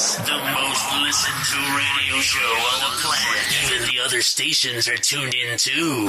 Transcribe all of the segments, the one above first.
The most listened to radio show on the planet. Even the other stations are tuned in too.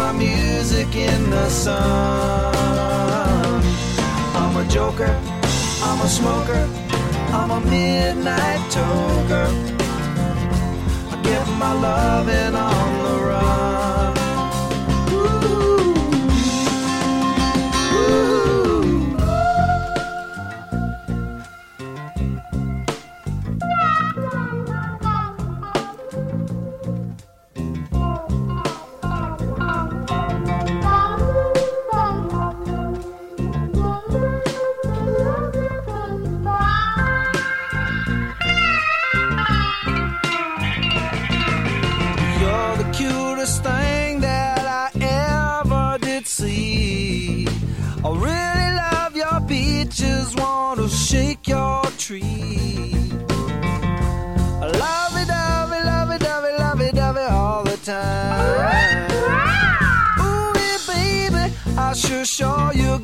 My music in the sun. I'm a joker, I'm a smoker, I'm a midnight toker. I get my loving on the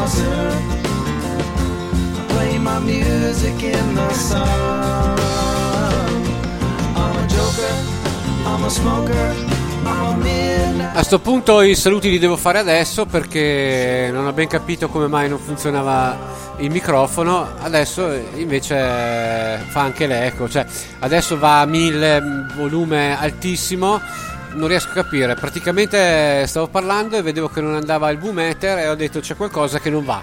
a sinner. I play my music in the sun. I'm a joker, I'm a smoker, a sto punto i saluti li devo fare adesso perché non ho ben capito come mai non funzionava il microfono. Adesso invece fa anche l'eco, cioè adesso va a 1000 volume altissimo non riesco a capire. Praticamente stavo parlando e vedevo che non andava il boom meter e ho detto c'è qualcosa che non va.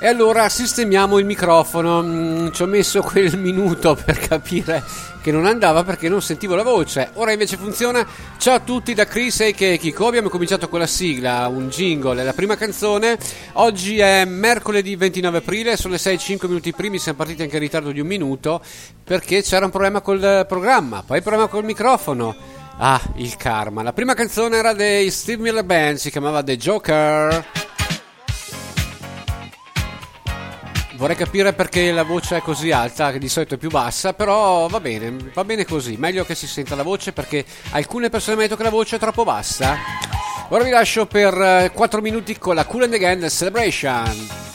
E allora sistemiamo il microfono. Mm, ci ho messo quel minuto per capire che non andava perché non sentivo la voce. Ora invece funziona. Ciao a tutti da Chris e Kiko. Abbiamo cominciato con la sigla, un jingle, la prima canzone. Oggi è mercoledì 29 aprile, sono le 6-5 minuti primi. Siamo partiti anche in ritardo di un minuto perché c'era un problema col programma, poi problema col microfono. Ah, il karma. La prima canzone era dei Steve Miller Band, si chiamava The Joker. Vorrei capire perché la voce è così alta, che di solito è più bassa, però va bene, va bene così. Meglio che si senta la voce perché alcune persone mi hanno detto che la voce è troppo bassa. Ora vi lascio per 4 minuti con la Cool and Again Celebration.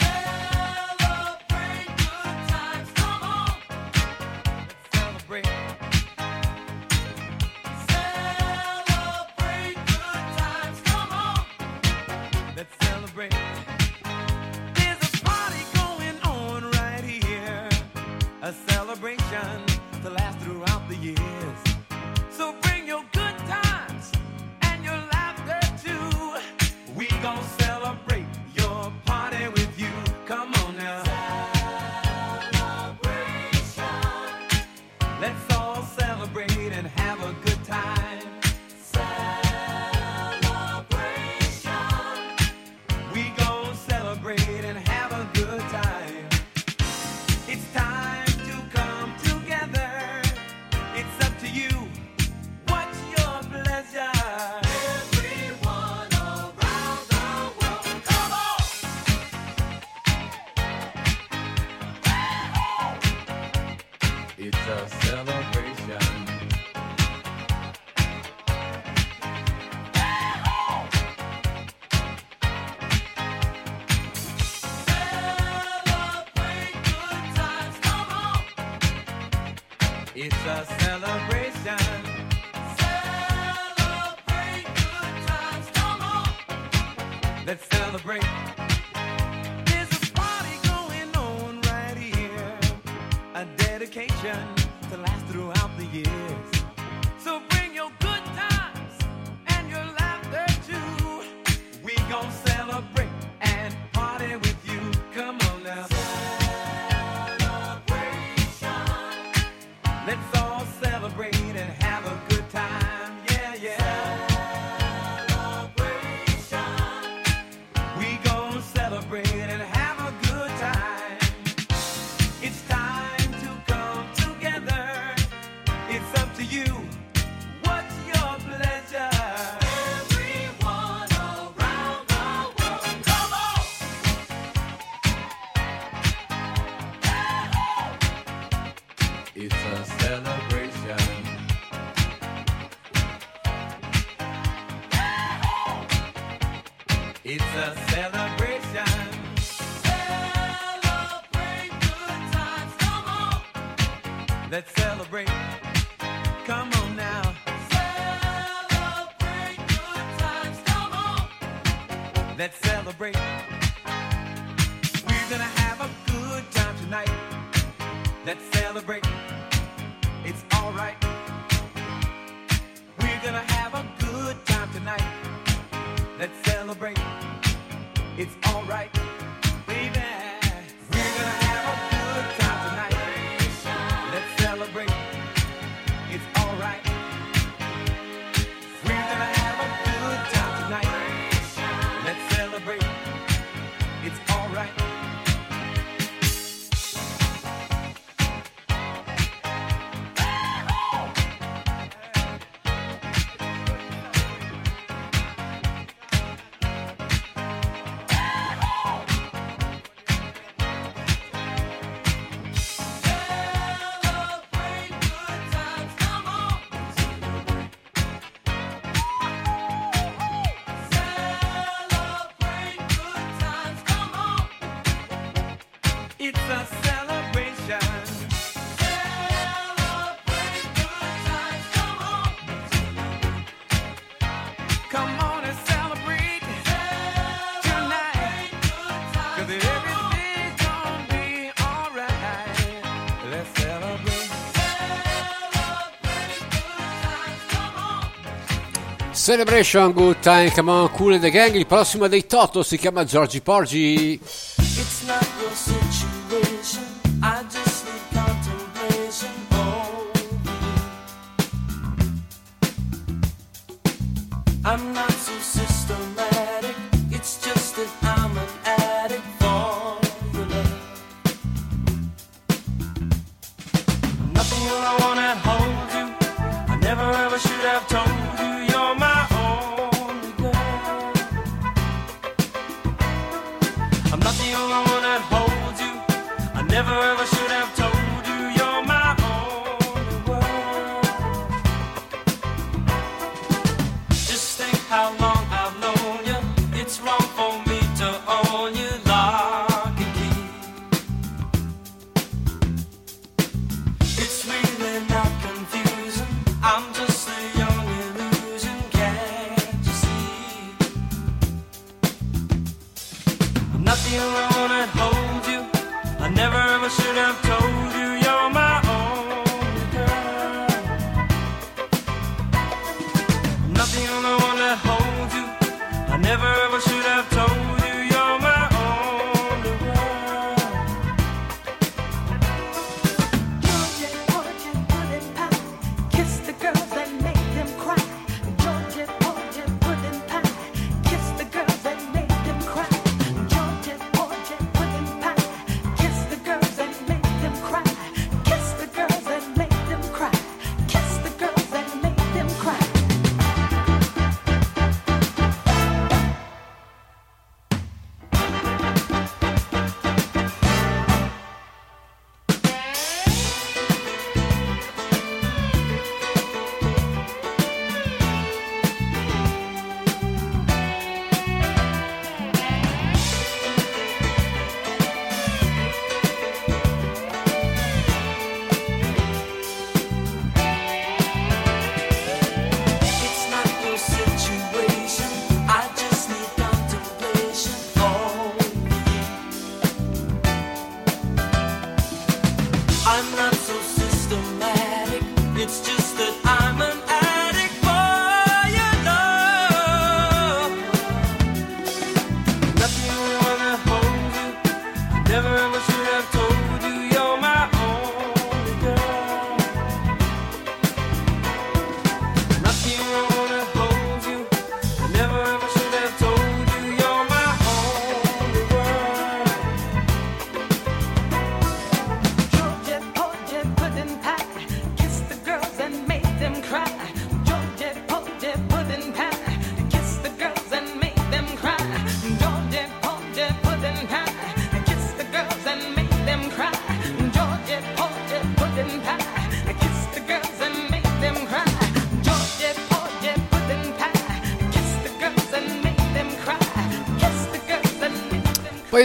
Celebration, good time, come on, cool and the gang. Il prossimo dei Toto si chiama Giorgi Porgi. It's not your situation.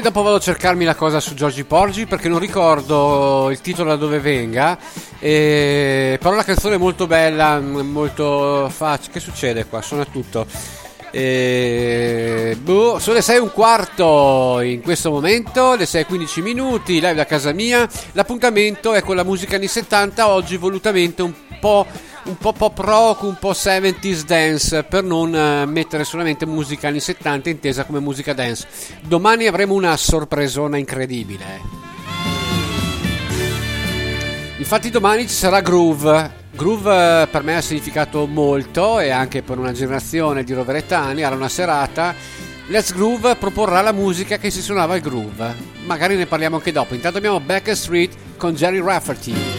Intanto vado a cercarmi la cosa su Giorgi Porgi perché non ricordo il titolo da dove venga. E... Però la canzone è molto bella, molto facile. Che succede qua? Suona tutto. E... Boh, sono le 6 e un quarto in questo momento, le 6 e 15 minuti, live da casa mia. L'appuntamento è con la musica anni 70, oggi volutamente un po' un po' pop rock, un po' 70s dance, per non eh, mettere solamente musica anni 70 intesa come musica dance. Domani avremo una sorpresona incredibile. Infatti domani ci sarà Groove. Groove eh, per me ha significato molto e anche per una generazione di roveretani, era una serata. Let's Groove proporrà la musica che si suonava al groove. Magari ne parliamo anche dopo. Intanto abbiamo Backstreet con Jerry Rafferty.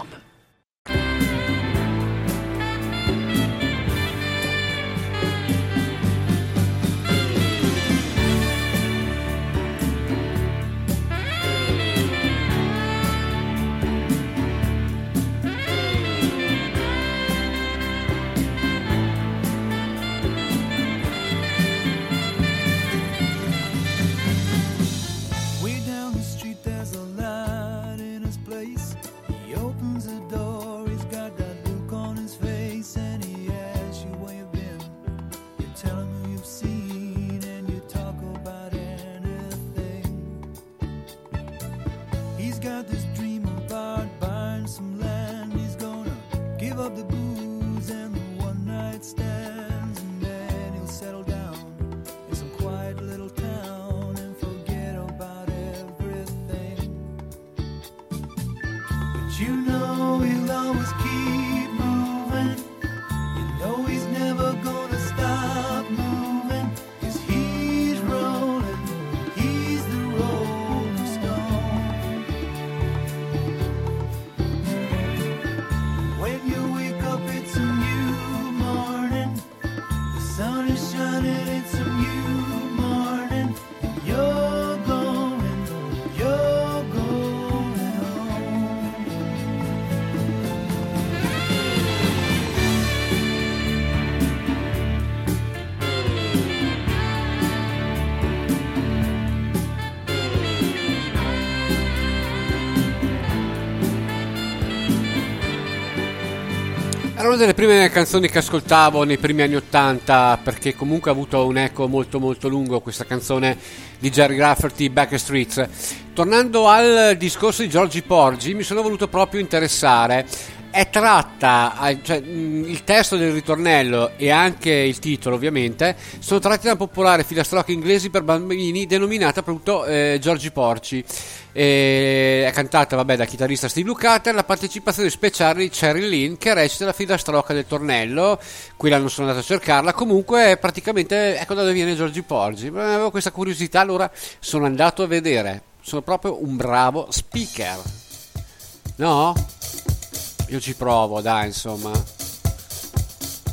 una delle prime canzoni che ascoltavo nei primi anni 80 perché comunque ha avuto un eco molto molto lungo questa canzone di Jerry Rafferty Backstreets. Tornando al discorso di Giorgi Porgi mi sono voluto proprio interessare è tratta, cioè, mh, il testo del ritornello e anche il titolo ovviamente sono tratti da una popolare filastrocca inglese per bambini denominata appunto eh, Giorgi Porci. E è cantata vabbè, da chitarrista Steve Lukather. La partecipazione speciale di Cheryl Lynn che recita la filastrocca del tornello. Qui non sono andato a cercarla. Comunque praticamente ecco da dove viene Giorgi Porgi avevo questa curiosità allora sono andato a vedere. Sono proprio un bravo speaker. No? Io ci provo dai insomma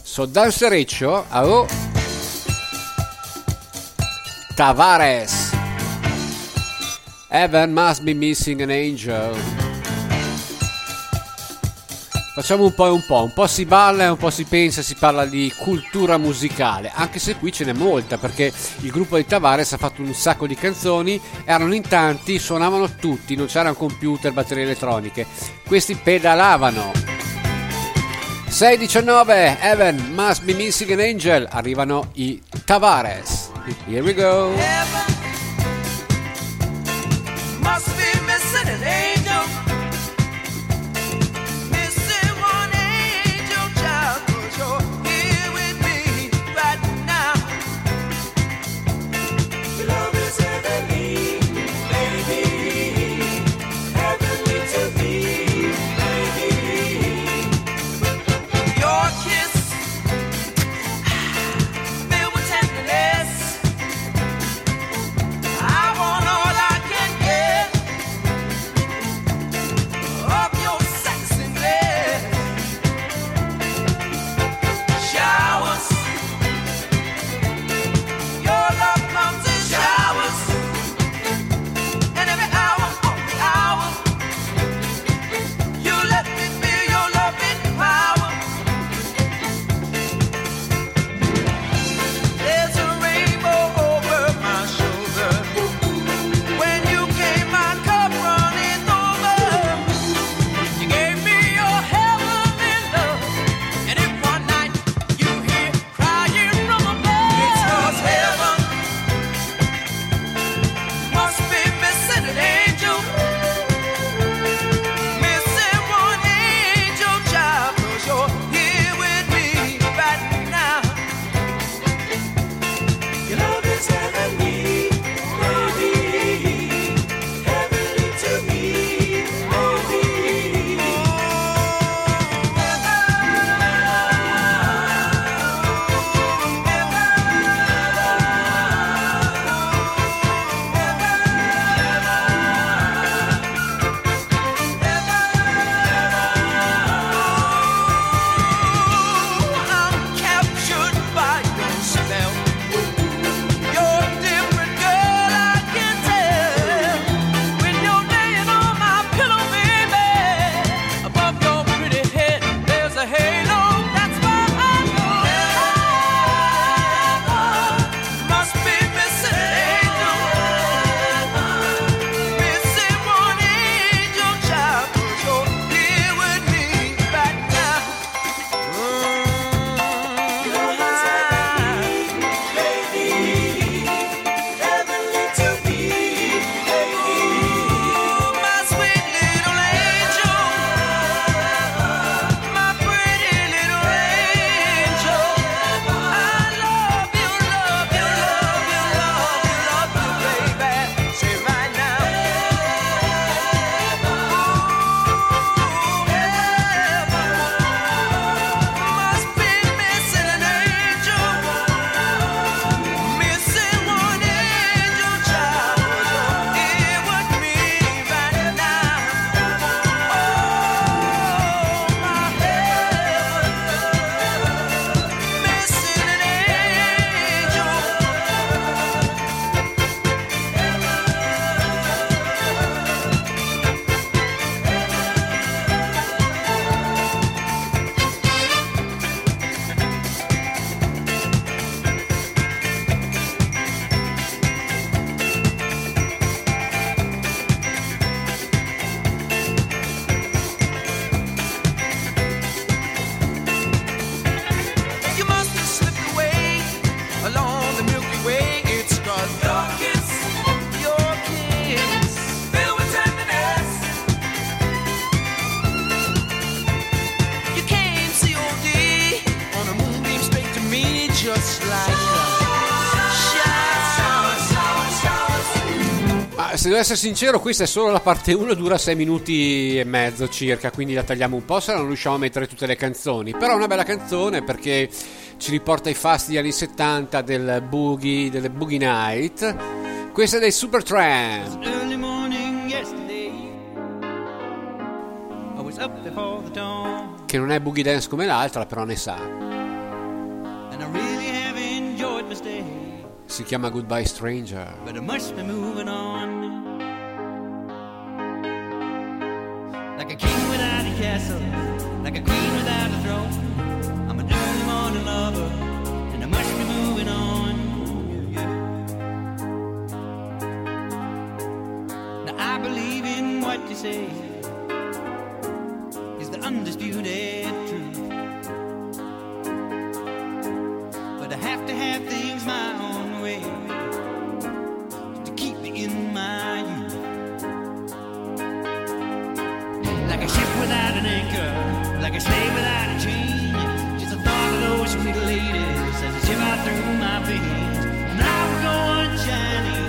so danzereccio oh. Tavares Heaven must be missing an angel. Facciamo un po' e un po', un po' si balla e un po' si pensa, si parla di cultura musicale, anche se qui ce n'è molta perché il gruppo di Tavares ha fatto un sacco di canzoni, erano in tanti, suonavano tutti, non c'erano computer, batterie elettroniche, questi pedalavano. 6.19, Heaven must be missing an angel, arrivano i Tavares. Here we go. Must Ma se devo essere sincero, questa è solo la parte 1, dura 6 minuti e mezzo circa, quindi la tagliamo un po' se non riusciamo a mettere tutte le canzoni. Però è una bella canzone perché ci riporta ai fasti degli anni 70 del boogie, delle boogie night. Questa è dei Supertramp. Early morning yesterday, I was up before the dawn, che non è boogie dance come l'altra, però ne sa. and I really have enjoyed my stay. Si chiama Goodbye Stranger. But I must be moving on. Like a king without a castle, like a queen without a throne. I'm an early morning lover, and I must be moving on. Yeah, yeah. Now I believe in what you say is the undisputed truth. But I have to have things my own way to keep me in my youth. Like a ship without an anchor, like a slave without a chain. Just the thought of those sweet ladies as they shiver through my veins. And I will go on shining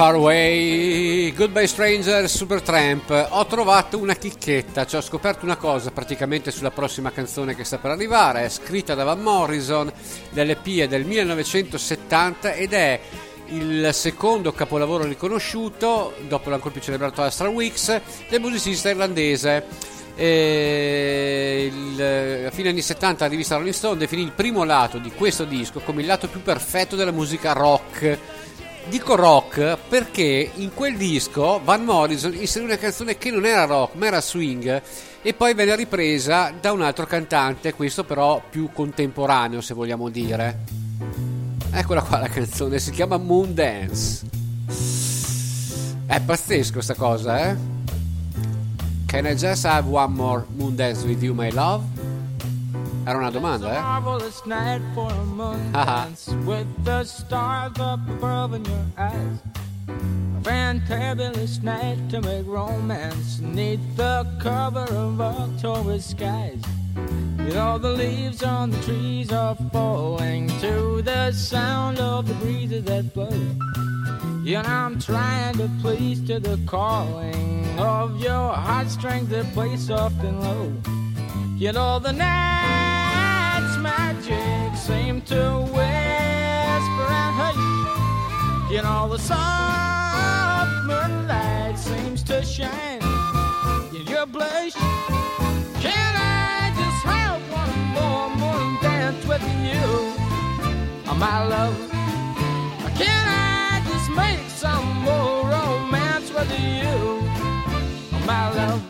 Far Away, Goodbye Stranger, Supertramp. Ho trovato una chicchetta, cioè ho scoperto una cosa praticamente sulla prossima canzone che sta per arrivare. È scritta da Van Morrison, dell'EP del 1970 ed è il secondo capolavoro riconosciuto, dopo l'ancora più celebrato Astral Weeks, del musicista irlandese. Il- a fine anni 70 la rivista Rolling Stone definì il primo lato di questo disco come il lato più perfetto della musica rock. Dico rock perché in quel disco Van Morrison inserì una canzone che non era rock ma era swing e poi venne ripresa da un altro cantante, questo però più contemporaneo se vogliamo dire. Eccola qua la canzone, si chiama Moon Dance. È pazzesco sta cosa, eh? Can I just have one more Moon Dance with you, my love? Era una domanda, eh? Marvelous night for a moon Ah. with the stars up above in your eyes. A fantabulous night to make romance neath the cover of October skies. You know the leaves on the trees are falling to the sound of the breezes that blow. You know I'm trying to please to the calling of your heartstrings that play soft and low. You know the night's magic seem to whisper and hush. You know the soft moonlight seems to shine in your blush. Can I just have one more moon dance with you, oh, my love? Can I just make some more romance with you, oh, my love?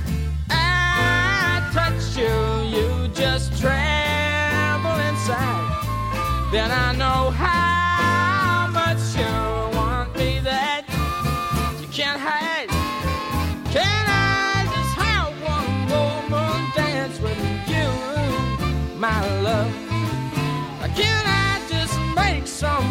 you, you just tremble inside. Then I know how much you want me that you can't hide. Can I just have one more moon dance with you, my love? Can I just make some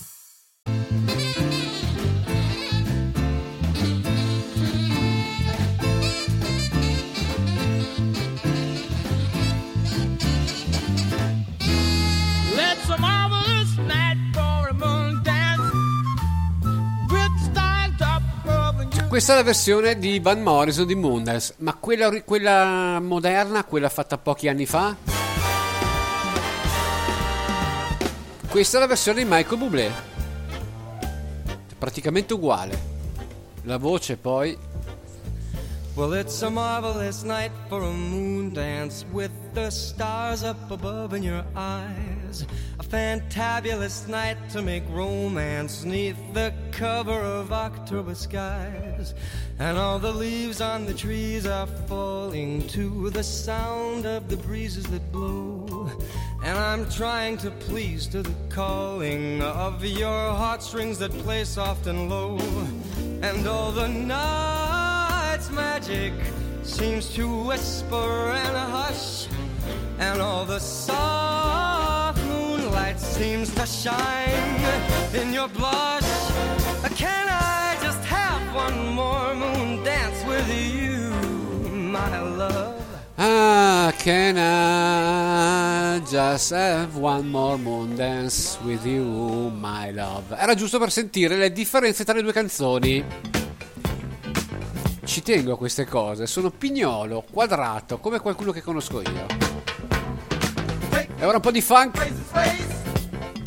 Questa è la versione di Van Morrison di Moondance, ma quella, quella moderna, quella fatta pochi anni fa? Questa è la versione di Michael Bublé. Praticamente uguale. La voce poi Well, it's a marvelous night for a moon dance with the stars up above in your eyes. Fantabulous night to make romance neath the cover of October skies. And all the leaves on the trees are falling to the sound of the breezes that blow. And I'm trying to please to the calling of your heartstrings that play soft and low. And all the night's magic seems to whisper and hush. And all the soft light seems to shine in your blush. Can I just have one more moon dance with you, my love? Ah, can I just have one more moon dance with you, my love? Era giusto per sentire le differenze tra le due canzoni. Ci tengo a queste cose, sono pignolo, quadrato, come qualcuno che conosco io. E ora un po' di funk.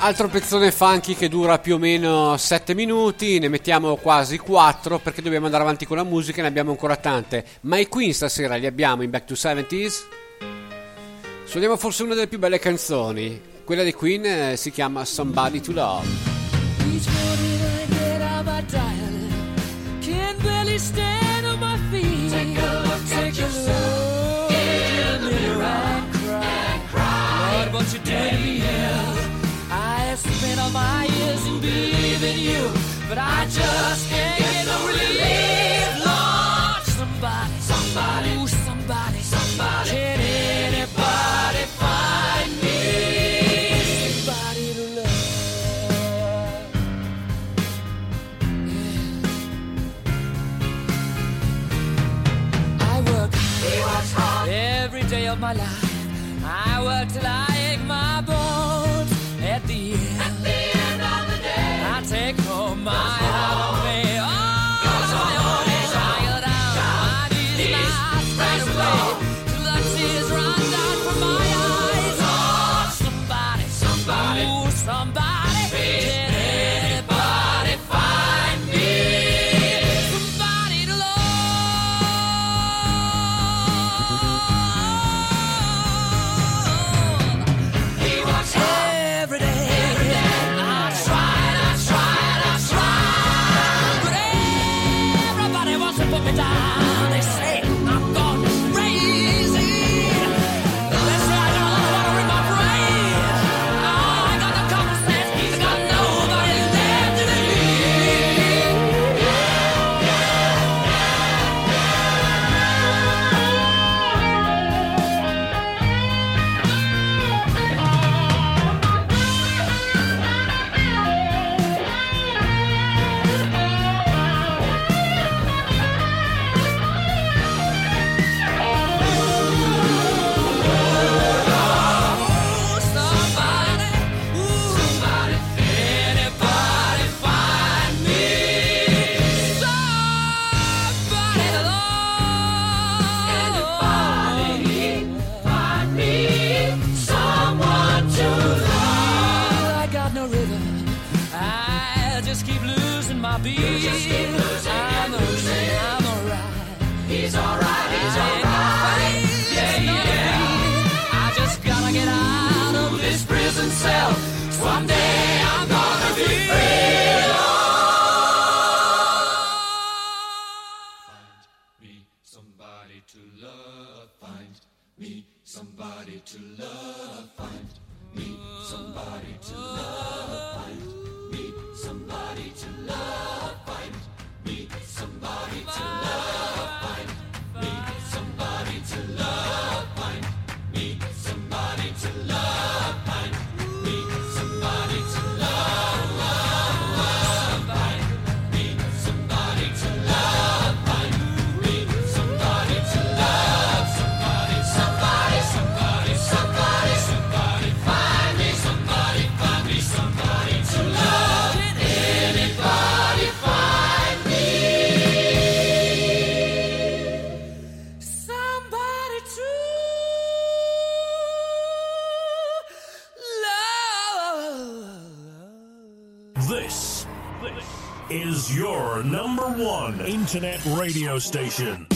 altro pezzone funky che dura più o meno 7 minuti, ne mettiamo quasi 4 perché dobbiamo andare avanti con la musica e ne abbiamo ancora tante. Ma i Queen stasera li abbiamo in Back to 70s. Suoniamo forse una delle più belle canzoni. Quella dei Queen eh, si chiama Somebody to Love. Each morning I get out my dial. Can't barely stand on my feet. Take a look, take a look. my ears and believe in you, but I just can't. Your number one internet radio station.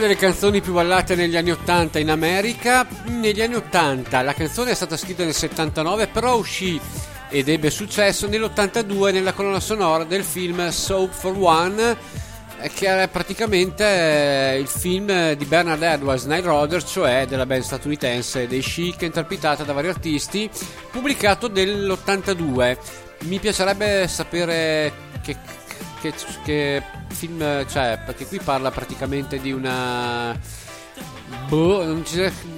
Delle canzoni più ballate negli anni 80 in America. Negli anni 80 la canzone è stata scritta nel 79, però uscì ed ebbe successo nell'82 nella colonna sonora del film Soap for One, eh, che è praticamente eh, il film di Bernard Edwards, Nile Rodgers, cioè della band statunitense dei Chic, interpretata da vari artisti, pubblicato nell'82. Mi piacerebbe sapere che, che, che film c'è, perché qui parla praticamente di una... Boh,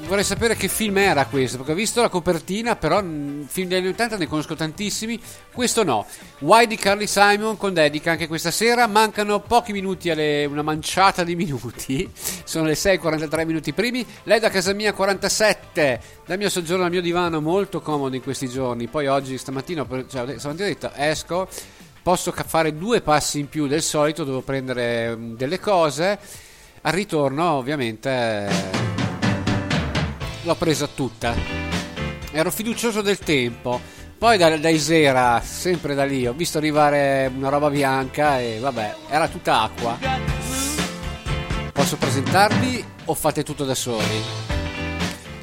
vorrei sapere che film era questo, perché ho visto la copertina, però mm, film degli anni 80 ne conosco tantissimi, questo no. Why di Carly Simon con dedica anche questa sera, mancano pochi minuti alle una manciata di minuti, sono le 6:43 minuti primi, lei da casa mia 47, dal mio soggiorno al mio divano molto comodo in questi giorni, poi oggi stamattina, cioè, stamattina ho detto esco, posso fare due passi in più del solito, devo prendere mm, delle cose. Al ritorno, ovviamente, eh, l'ho presa tutta. Ero fiducioso del tempo. Poi da, da Isera, sempre da lì, ho visto arrivare una roba bianca e vabbè, era tutta acqua. Posso presentarvi o fate tutto da soli?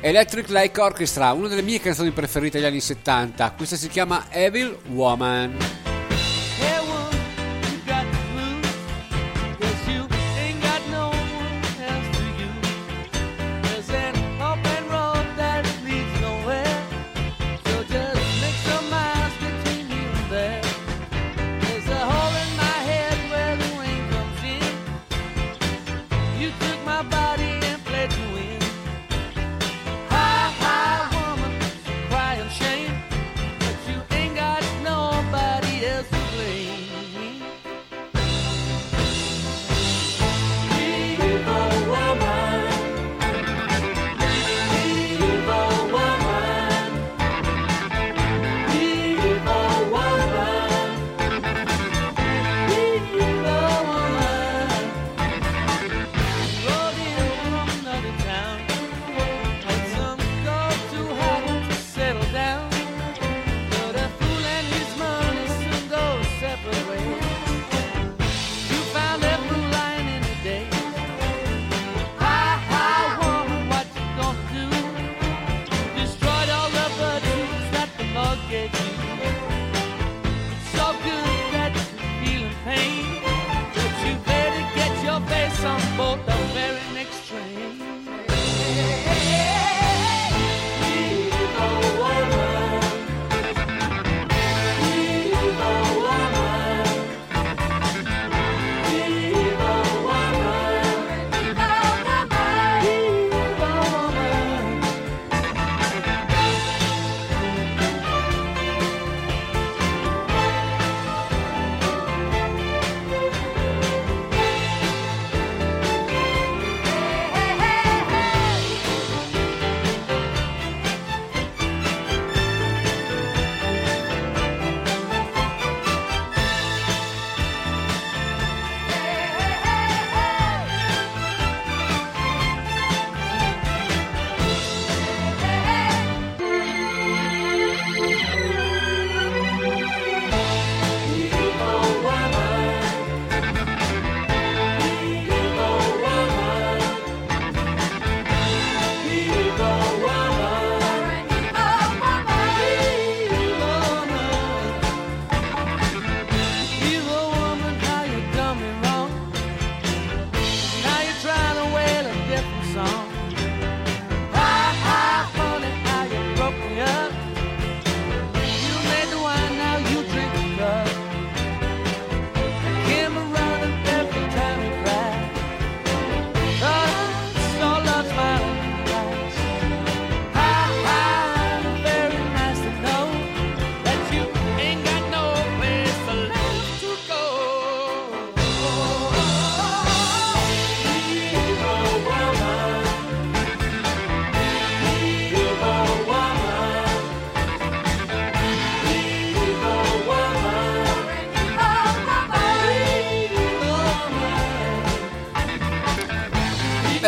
Electric Lake Orchestra, una delle mie canzoni preferite degli anni 70. Questa si chiama Evil Woman.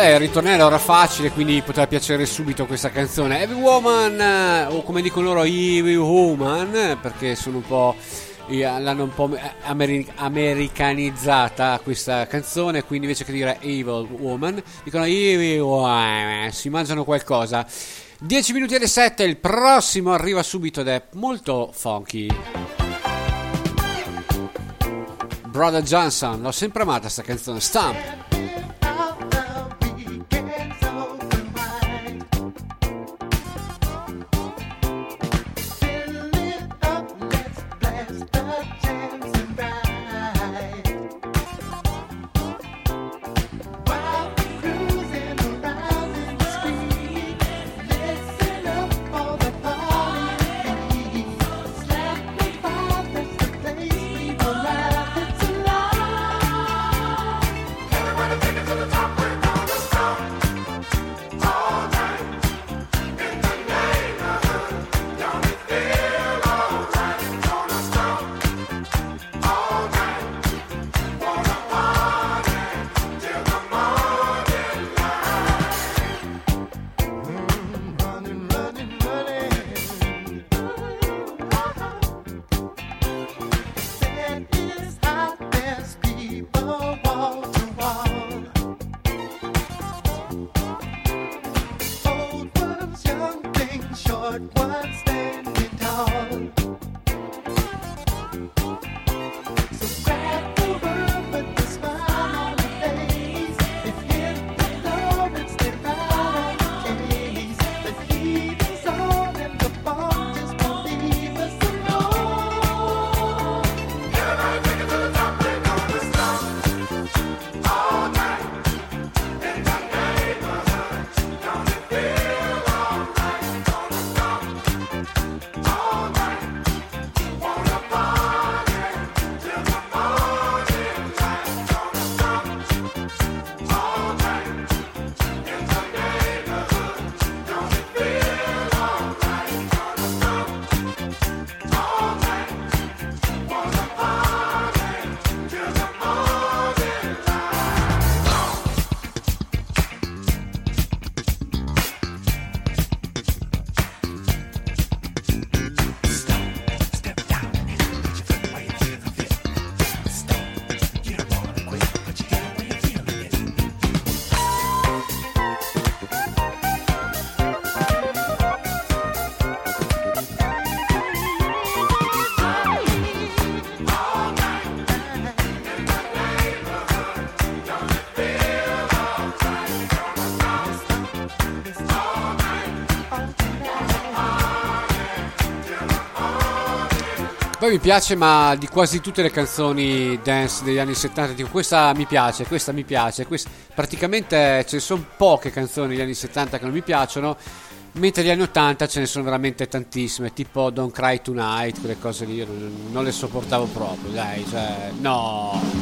Eh, il ritornello era facile, quindi poteva piacere subito questa canzone. Every Woman, eh, o come dicono loro, Every Woman, perché sono un po' eh, l'hanno un po' ameri- americanizzata questa canzone, quindi invece che dire Evil Woman, dicono Evil Woman, si mangiano qualcosa. 10 minuti alle 7, il prossimo arriva subito ed è molto funky. Brother Johnson, l'ho sempre amata sta canzone, Stamp. Poi mi piace, ma di quasi tutte le canzoni dance degli anni 70, tipo questa mi piace, questa mi piace, questa- praticamente ce ne sono poche canzoni degli anni 70 che non mi piacciono, mentre negli anni 80 ce ne sono veramente tantissime, tipo Don't Cry Tonight, quelle cose lì, io non le sopportavo proprio, dai, cioè, no.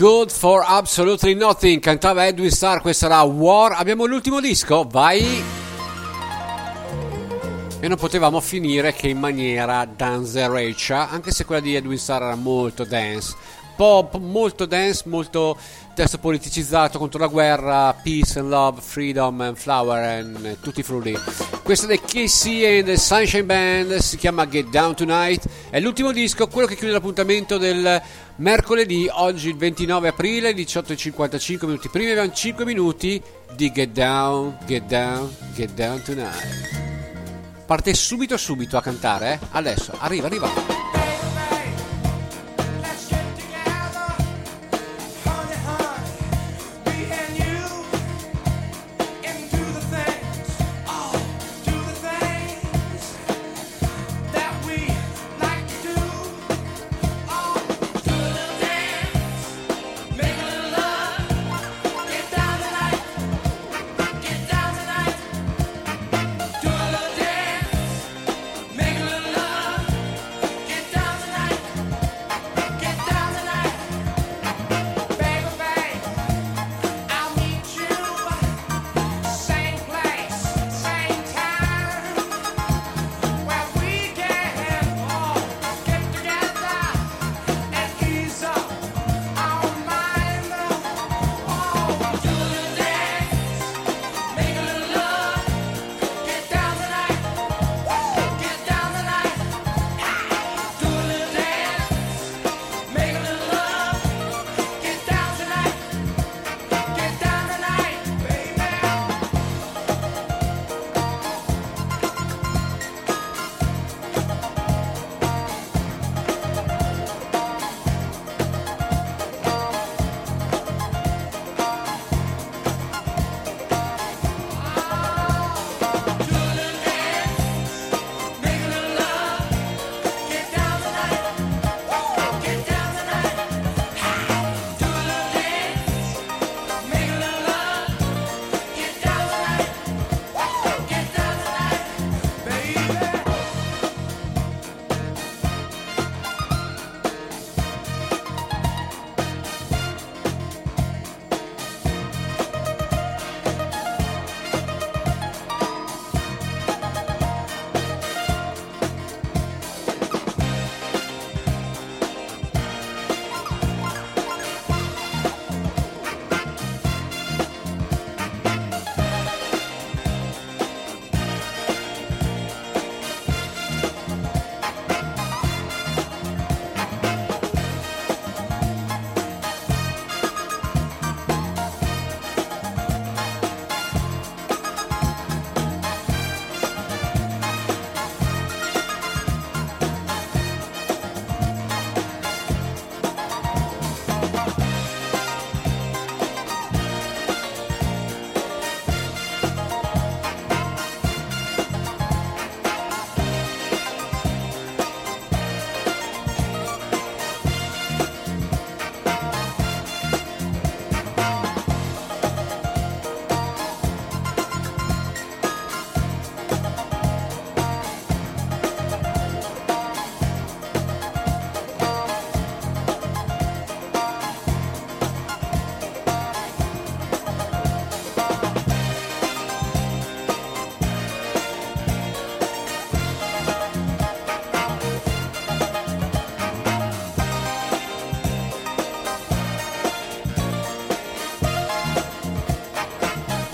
Good for Absolutely Nothing, cantava Edwin Starr, questa era War. Abbiamo l'ultimo disco, vai! E non potevamo finire che in maniera danzereccia, anche se quella di Edwin Starr era molto dance. Pop, molto dance, molto testo politicizzato contro la guerra, peace and love, freedom and flower and tutti i frutti. Questa è KC and the Sunshine Band, si chiama Get Down Tonight, è l'ultimo disco, quello che chiude l'appuntamento del mercoledì, oggi il 29 aprile, 18.55 minuti prima, abbiamo 5 minuti di Get Down, Get Down, Get Down Tonight. Parte subito subito a cantare, eh? Adesso, arriva, arriva.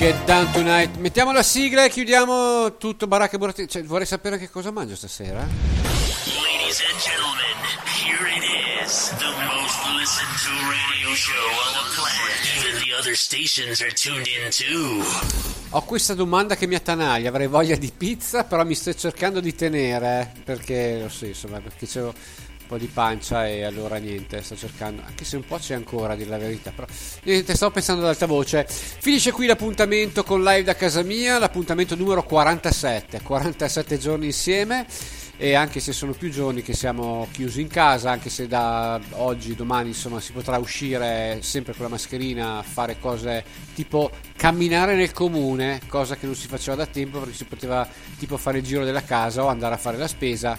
Get Down Tonight. Mettiamo la sigla e chiudiamo tutto Baracca e Burattini. Cioè, vorrei sapere che cosa mangio stasera. Ladies and gentlemen, here it is, the most listened to radio show on the planet. Even the other stations are tuned in too. Ho questa domanda che mi attanaglia, avrei voglia di pizza, però mi sto cercando di tenere, perché, lo so, insomma, perché un po' di pancia e allora niente, sto cercando, anche se un po' c'è ancora, a dire la verità, però niente, stavo pensando ad alta voce. Finisce qui l'appuntamento con live da casa mia, l'appuntamento numero 47, 47 giorni insieme e anche se sono più giorni che siamo chiusi in casa, anche se da oggi, domani insomma si potrà uscire sempre con la mascherina, fare cose tipo camminare nel comune, cosa che non si faceva da tempo perché si poteva tipo fare il giro della casa o andare a fare la spesa,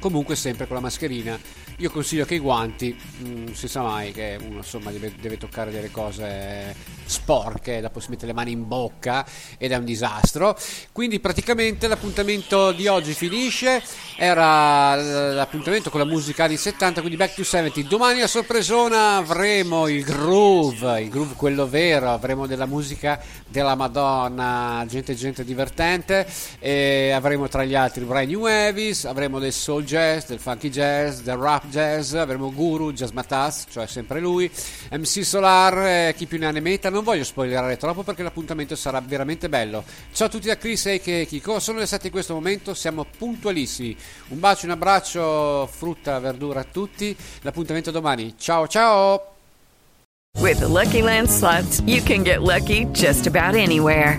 comunque sempre con la mascherina. Io consiglio che i guanti, mm, non si sa mai che uno insomma deve, deve toccare delle cose sporche, dopo si mette le mani in bocca ed è un disastro. Quindi praticamente l'appuntamento di oggi finisce, era l'appuntamento con la musica anni 70, quindi back to 70. Domani a sorpresona avremo il groove, il groove quello vero, avremo della musica della Madonna, gente gente divertente e avremo tra gli altri Brian New Evis, avremo del soul jazz, del funky jazz, del rap jazz, avremo Guru, Jazz Matas, cioè sempre lui, MC Solar, eh, chi più ne ha ne metta, non voglio spoilerare troppo perché l'appuntamento sarà veramente bello. Ciao a tutti da Chris e Kiko, sono le 7 in questo momento, siamo puntualissimi. Un bacio, un abbraccio, frutta, verdura a tutti. L'appuntamento domani. Ciao ciao! With the Lucky Land slots, you can get lucky just about anywhere.